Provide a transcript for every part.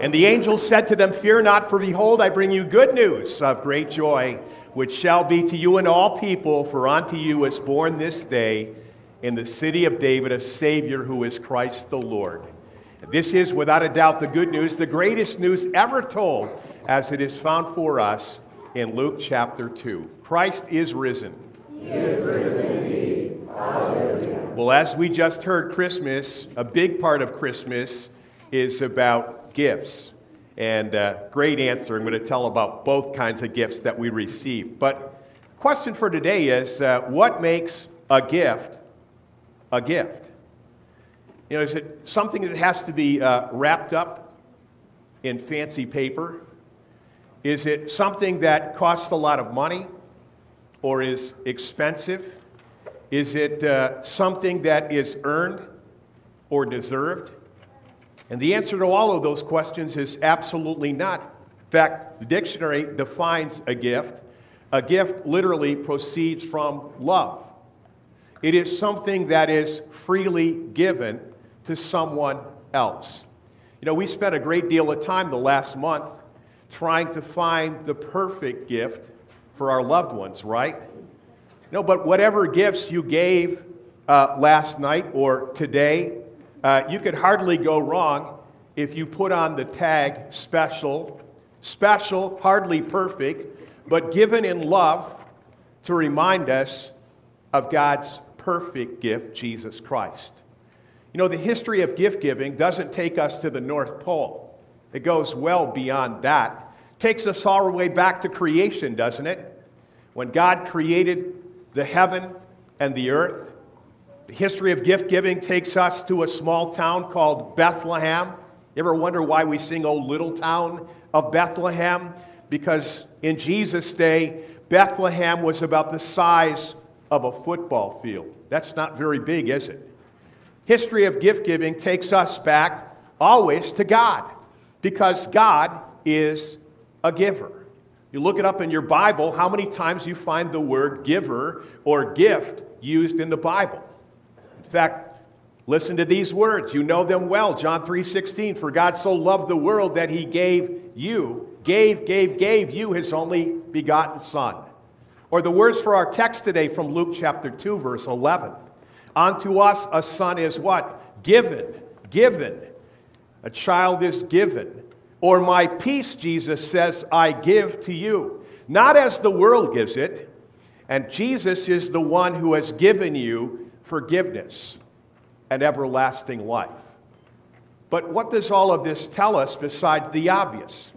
And the angel said to them, Fear not, for behold, I bring you good news of great joy, which shall be to you and all people, for unto you is born this day in the city of David a Savior who is Christ the Lord. This is, without a doubt, the good news, the greatest news ever told, as it is found for us in Luke chapter 2. Christ is risen. He is risen indeed. Hallelujah. Well, as we just heard, Christmas, a big part of Christmas is about gifts. And uh, great answer. I'm going to tell about both kinds of gifts that we receive. But question for today is uh, what makes a gift a gift? You know, is it something that has to be uh, wrapped up in fancy paper? Is it something that costs a lot of money or is expensive? Is it uh, something that is earned or deserved? And the answer to all of those questions is absolutely not. In fact, the dictionary defines a gift. A gift literally proceeds from love. It is something that is freely given to someone else. You know, we spent a great deal of time the last month trying to find the perfect gift for our loved ones, right? No, but whatever gifts you gave uh, last night or today, uh, you could hardly go wrong if you put on the tag special, special, hardly perfect, but given in love to remind us of God's perfect gift, Jesus Christ. You know, the history of gift giving doesn't take us to the North Pole. It goes well beyond that. Takes us all the way back to creation, doesn't it? When God created the heaven and the earth, the history of gift giving takes us to a small town called Bethlehem. You ever wonder why we sing "Oh Little Town of Bethlehem"? Because in Jesus' day, Bethlehem was about the size of a football field. That's not very big, is it? History of gift giving takes us back always to God because God is a giver. You look it up in your Bible, how many times you find the word giver or gift used in the Bible? In fact, listen to these words. You know them well. John 3:16, for God so loved the world that he gave you, gave, gave, gave you his only begotten son. Or the words for our text today from Luke chapter 2 verse 11. Unto us a son is what? Given, given. A child is given. Or my peace, Jesus says, I give to you. Not as the world gives it. And Jesus is the one who has given you forgiveness, and everlasting life. But what does all of this tell us besides the obvious?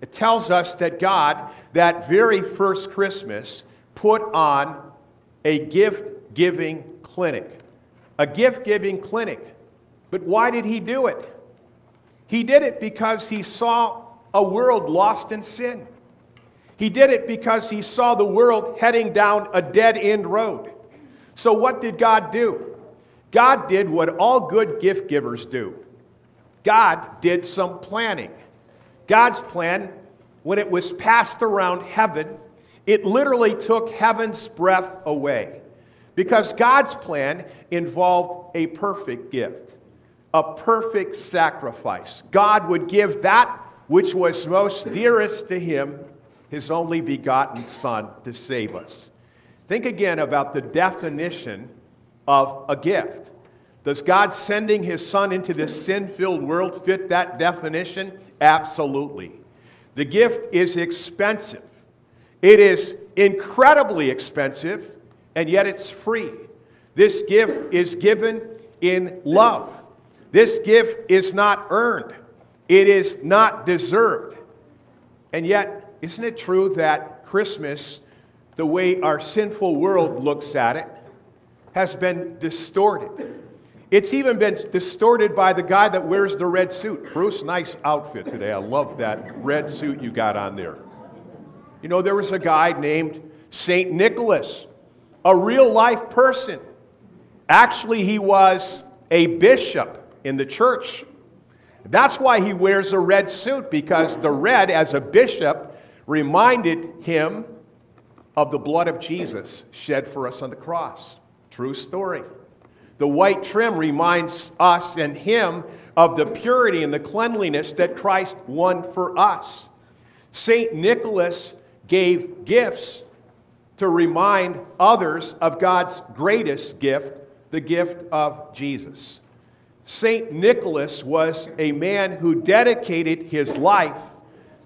It tells us that God, that very first Christmas, put on a gift giving clinic. A gift giving clinic. But why did he do it? He did it because he saw a world lost in sin. He did it because he saw the world heading down a dead end road. So, what did God do? God did what all good gift givers do God did some planning. God's plan, when it was passed around heaven, it literally took heaven's breath away. Because God's plan involved a perfect gift, a perfect sacrifice. God would give that which was most dearest to him, his only begotten Son, to save us. Think again about the definition of a gift. Does God sending his son into this sin filled world fit that definition? Absolutely. The gift is expensive. It is incredibly expensive, and yet it's free. This gift is given in love. This gift is not earned, it is not deserved. And yet, isn't it true that Christmas the way our sinful world looks at it has been distorted. It's even been distorted by the guy that wears the red suit. Bruce, nice outfit today. I love that red suit you got on there. You know, there was a guy named St. Nicholas, a real life person. Actually, he was a bishop in the church. That's why he wears a red suit, because the red, as a bishop, reminded him of the blood of Jesus shed for us on the cross. True story. The white trim reminds us and him of the purity and the cleanliness that Christ won for us. St. Nicholas gave gifts to remind others of God's greatest gift, the gift of Jesus. St. Nicholas was a man who dedicated his life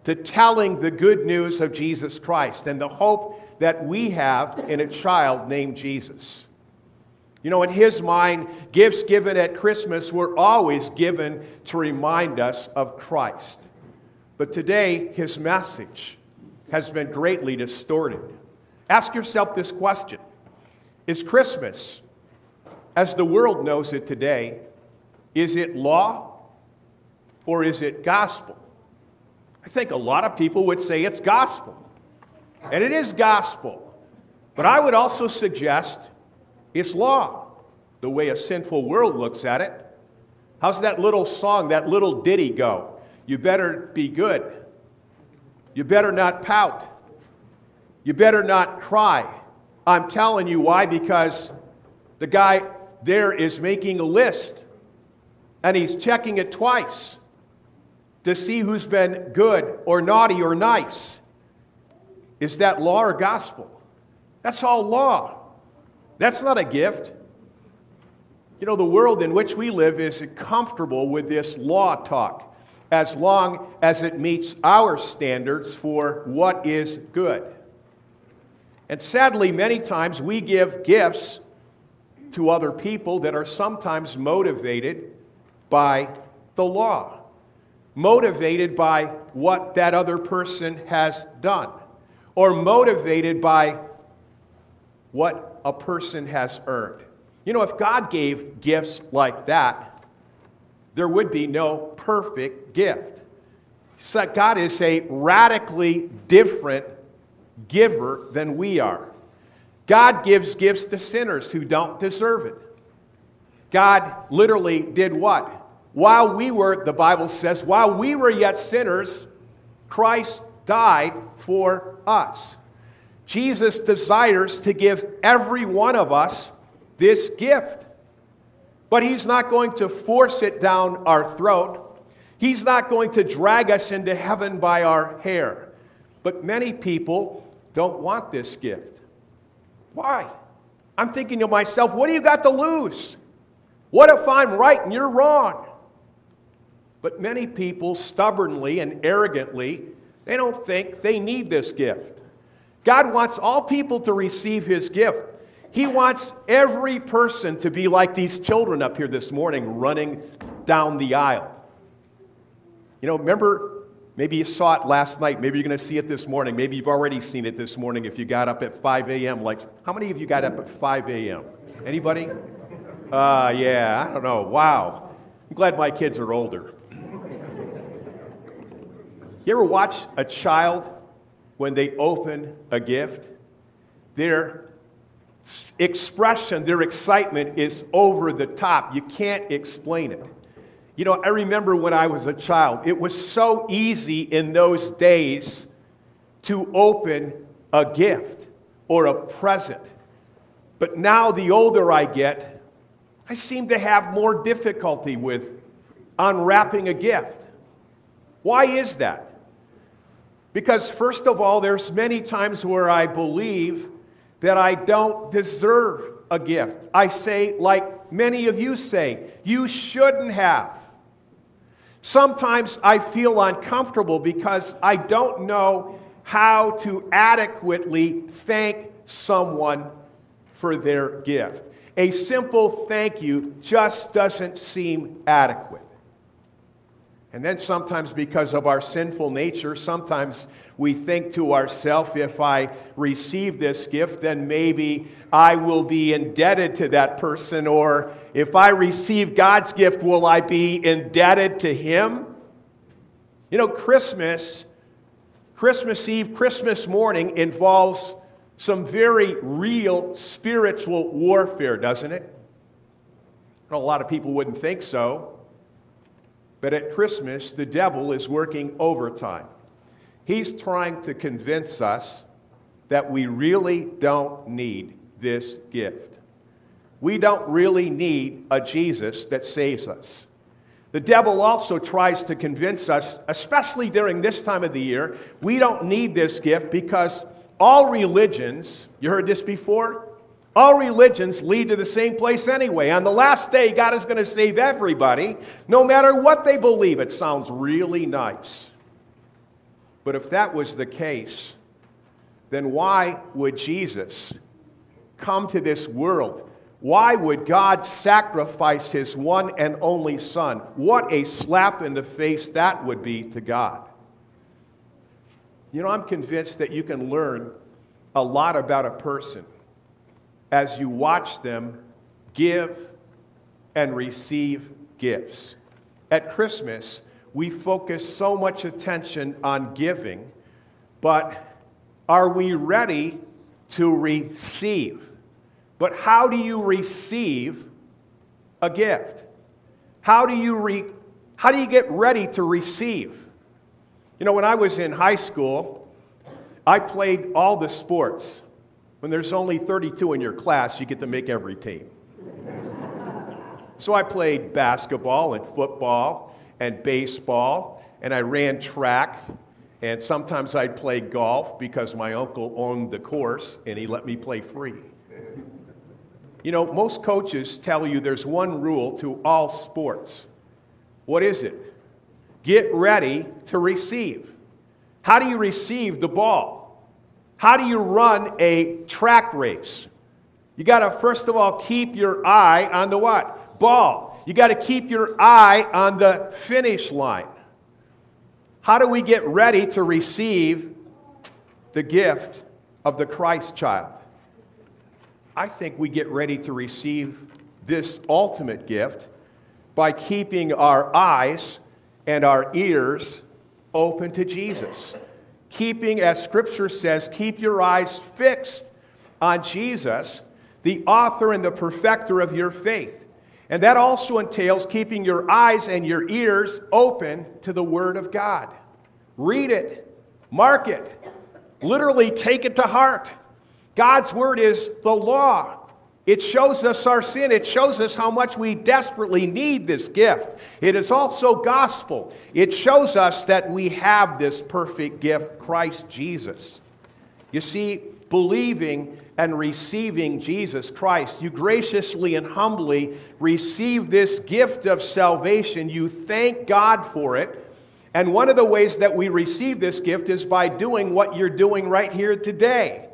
to telling the good news of Jesus Christ and the hope that we have in a child named Jesus. You know, in his mind, gifts given at Christmas were always given to remind us of Christ. But today, his message has been greatly distorted. Ask yourself this question Is Christmas, as the world knows it today, is it law or is it gospel? I think a lot of people would say it's gospel. And it is gospel. But I would also suggest it's law, the way a sinful world looks at it. How's that little song, that little ditty go? You better be good. You better not pout. You better not cry. I'm telling you why, because the guy there is making a list and he's checking it twice to see who's been good or naughty or nice. Is that law or gospel? That's all law. That's not a gift. You know, the world in which we live is comfortable with this law talk as long as it meets our standards for what is good. And sadly, many times we give gifts to other people that are sometimes motivated by the law, motivated by what that other person has done, or motivated by what a person has earned. You know, if God gave gifts like that, there would be no perfect gift. So God is a radically different giver than we are. God gives gifts to sinners who don't deserve it. God literally did what? While we were, the Bible says, while we were yet sinners, Christ died for us. Jesus desires to give every one of us this gift. But he's not going to force it down our throat. He's not going to drag us into heaven by our hair. But many people don't want this gift. Why? I'm thinking to myself, what do you got to lose? What if I'm right and you're wrong? But many people stubbornly and arrogantly, they don't think they need this gift. God wants all people to receive his gift. He wants every person to be like these children up here this morning running down the aisle. You know, remember, maybe you saw it last night. Maybe you're going to see it this morning. Maybe you've already seen it this morning if you got up at 5 a.m. Like, how many of you got up at 5 a.m.? Anybody? Uh, yeah, I don't know. Wow. I'm glad my kids are older. You ever watch a child when they open a gift? Their expression, their excitement is over the top. You can't explain it. You know, I remember when I was a child, it was so easy in those days to open a gift or a present. But now, the older I get, I seem to have more difficulty with unwrapping a gift. Why is that? Because, first of all, there's many times where I believe that I don't deserve a gift. I say, like many of you say, you shouldn't have. Sometimes I feel uncomfortable because I don't know how to adequately thank someone for their gift. A simple thank you just doesn't seem adequate. And then sometimes, because of our sinful nature, sometimes we think to ourselves, if I receive this gift, then maybe I will be indebted to that person. Or if I receive God's gift, will I be indebted to Him? You know, Christmas, Christmas Eve, Christmas morning involves some very real spiritual warfare, doesn't it? a lot of people wouldn't think so. But at Christmas, the devil is working overtime. He's trying to convince us that we really don't need this gift. we don't really need a Jesus that saves us. The devil also tries to convince us, especially during this time of the year, we don't need this gift because all religions, you heard this before? All religions lead to the same place anyway. On the last day, God is going to save everybody, no matter what they believe. It sounds really nice. But if that was the case, then why would Jesus come to this world? Why would God sacrifice his one and only Son? What a slap in the face that would be to God. You know, I'm convinced that you can learn a lot about a person as you watch them give and receive gifts. At Christmas, we focus so much attention on giving, but are we ready to receive? But how do you receive a gift? How do you, re- how do you get ready to receive? You know, when I was in high school, I played all the sports. When there's only 32 in your class, you get to make every team. so I played basketball and football and baseball, and I ran track, and sometimes I'd play golf because my uncle owned the course and he let me play free. You know, most coaches tell you there's one rule to all sports. What is it? Get ready to receive. How do you receive the ball? How do you run a track race? You got to, first of all, keep your eye on the what? Ball. You got to keep your eye on the finish line. How do we get ready to receive the gift of the Christ child? I think we get ready to receive this ultimate gift by keeping our eyes and our ears open to Jesus keeping, as Scripture says, keep your eyes fixed on Jesus, the author and the perfecter of your faith. And that also entails keeping your eyes and your ears open to the Word of God. Read it, mark it, literally take it to heart. God's Word is the law. It shows us our sin. It shows us how much we desperately need this gift. It is also gospel. It shows us that we have this perfect gift, Christ Jesus. You see, believing and receiving Jesus Christ, you graciously and humbly receive this gift of salvation. You thank God for it. And one of the ways that we receive this gift is by doing what you're doing right here today.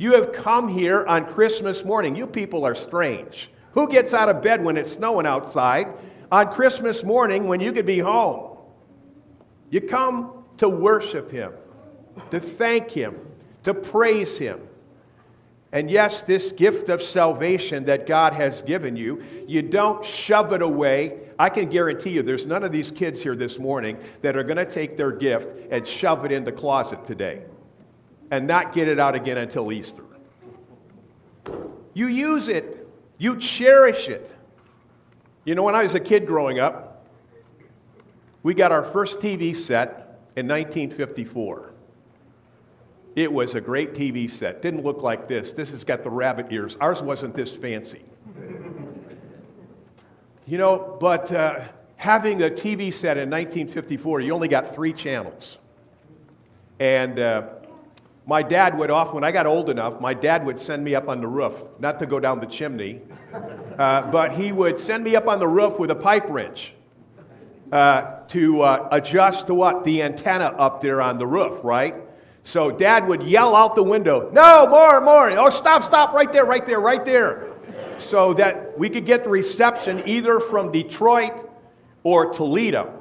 You have come here on Christmas morning. You people are strange. Who gets out of bed when it's snowing outside on Christmas morning when you could be home? You come to worship Him, to thank Him, to praise Him. And yes, this gift of salvation that God has given you, you don't shove it away. I can guarantee you there's none of these kids here this morning that are going to take their gift and shove it in the closet today and not get it out again until Easter. You use it, you cherish it. You know, when I was a kid growing up, we got our first TV set in 1954. It was a great TV set. Didn't look like this. This has got the rabbit ears. Ours wasn't this fancy. you know, but uh, having a TV set in 1954, you only got three channels. And uh, my dad would often, when I got old enough, my dad would send me up on the roof, not to go down the chimney, uh, but he would send me up on the roof with a pipe wrench uh, to uh, adjust to what? The antenna up there on the roof, right? So dad would yell out the window, No, more, more. Oh, stop, stop, right there, right there, right there. So that we could get the reception either from Detroit or Toledo.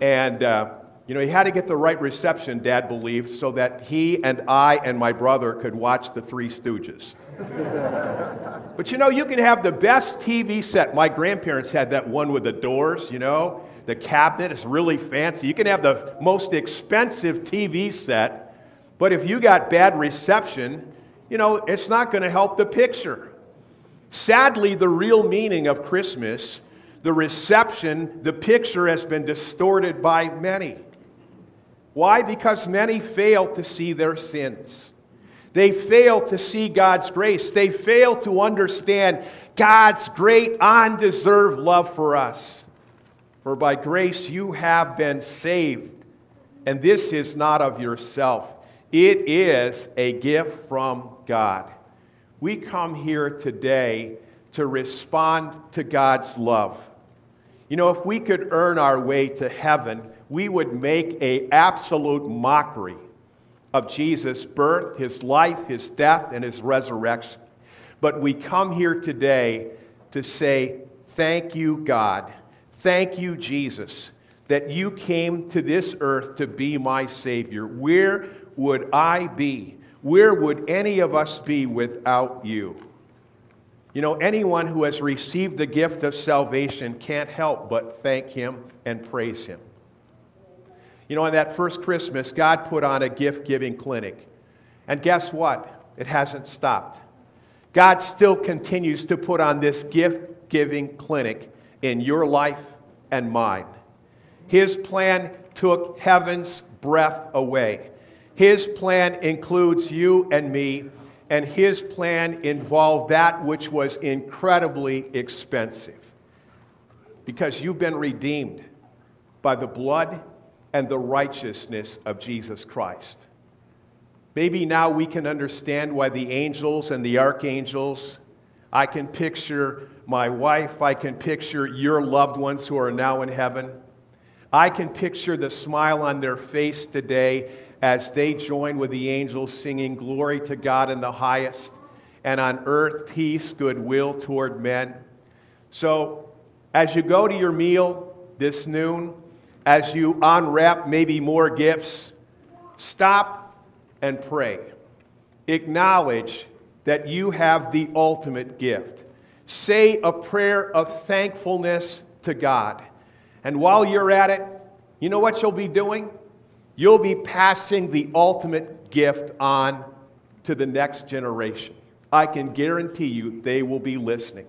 And uh, you know, he had to get the right reception, Dad believed, so that he and I and my brother could watch the Three Stooges. but you know, you can have the best TV set. My grandparents had that one with the doors, you know, the cabinet is really fancy. You can have the most expensive TV set, but if you got bad reception, you know, it's not going to help the picture. Sadly, the real meaning of Christmas, the reception, the picture has been distorted by many. Why? Because many fail to see their sins. They fail to see God's grace. They fail to understand God's great, undeserved love for us. For by grace you have been saved. And this is not of yourself, it is a gift from God. We come here today to respond to God's love. You know, if we could earn our way to heaven, we would make a absolute mockery of Jesus' birth, his life, his death, and his resurrection. But we come here today to say, Thank you, God. Thank you, Jesus, that you came to this earth to be my Savior. Where would I be? Where would any of us be without you? You know, anyone who has received the gift of salvation can't help but thank him and praise him. You know, on that first Christmas, God put on a gift giving clinic. And guess what? It hasn't stopped. God still continues to put on this gift giving clinic in your life and mine. His plan took heaven's breath away. His plan includes you and me, and his plan involved that which was incredibly expensive. Because you've been redeemed by the blood and the righteousness of Jesus Christ. Maybe now we can understand why the angels and the archangels, I can picture my wife, I can picture your loved ones who are now in heaven. I can picture the smile on their face today as they join with the angels singing glory to God in the highest and on earth peace, goodwill toward men. So, as you go to your meal this noon, as you unwrap maybe more gifts, stop and pray. Acknowledge that you have the ultimate gift. Say a prayer of thankfulness to God. And while you're at it, you know what you'll be doing? You'll be passing the ultimate gift on to the next generation. I can guarantee you they will be listening.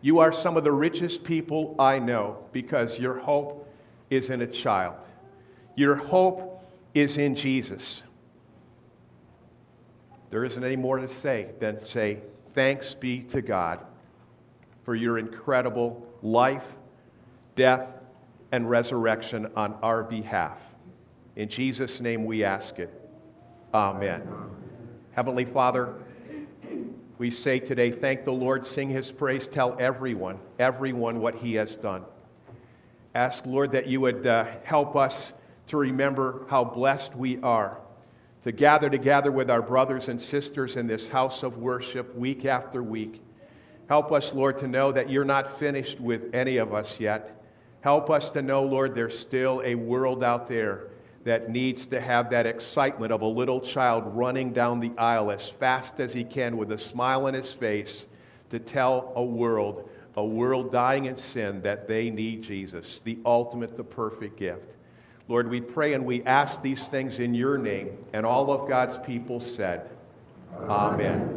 You are some of the richest people I know because your hope is in a child. Your hope is in Jesus. There isn't any more to say than say, Thanks be to God for your incredible life, death, and resurrection on our behalf. In Jesus' name we ask it. Amen. Heavenly Father, we say today, thank the Lord, sing his praise, tell everyone, everyone what he has done. Ask, Lord, that you would uh, help us to remember how blessed we are to gather together with our brothers and sisters in this house of worship week after week. Help us, Lord, to know that you're not finished with any of us yet. Help us to know, Lord, there's still a world out there that needs to have that excitement of a little child running down the aisle as fast as he can with a smile on his face to tell a world a world dying in sin that they need Jesus, the ultimate, the perfect gift. Lord, we pray and we ask these things in your name, and all of God's people said, Amen. Amen.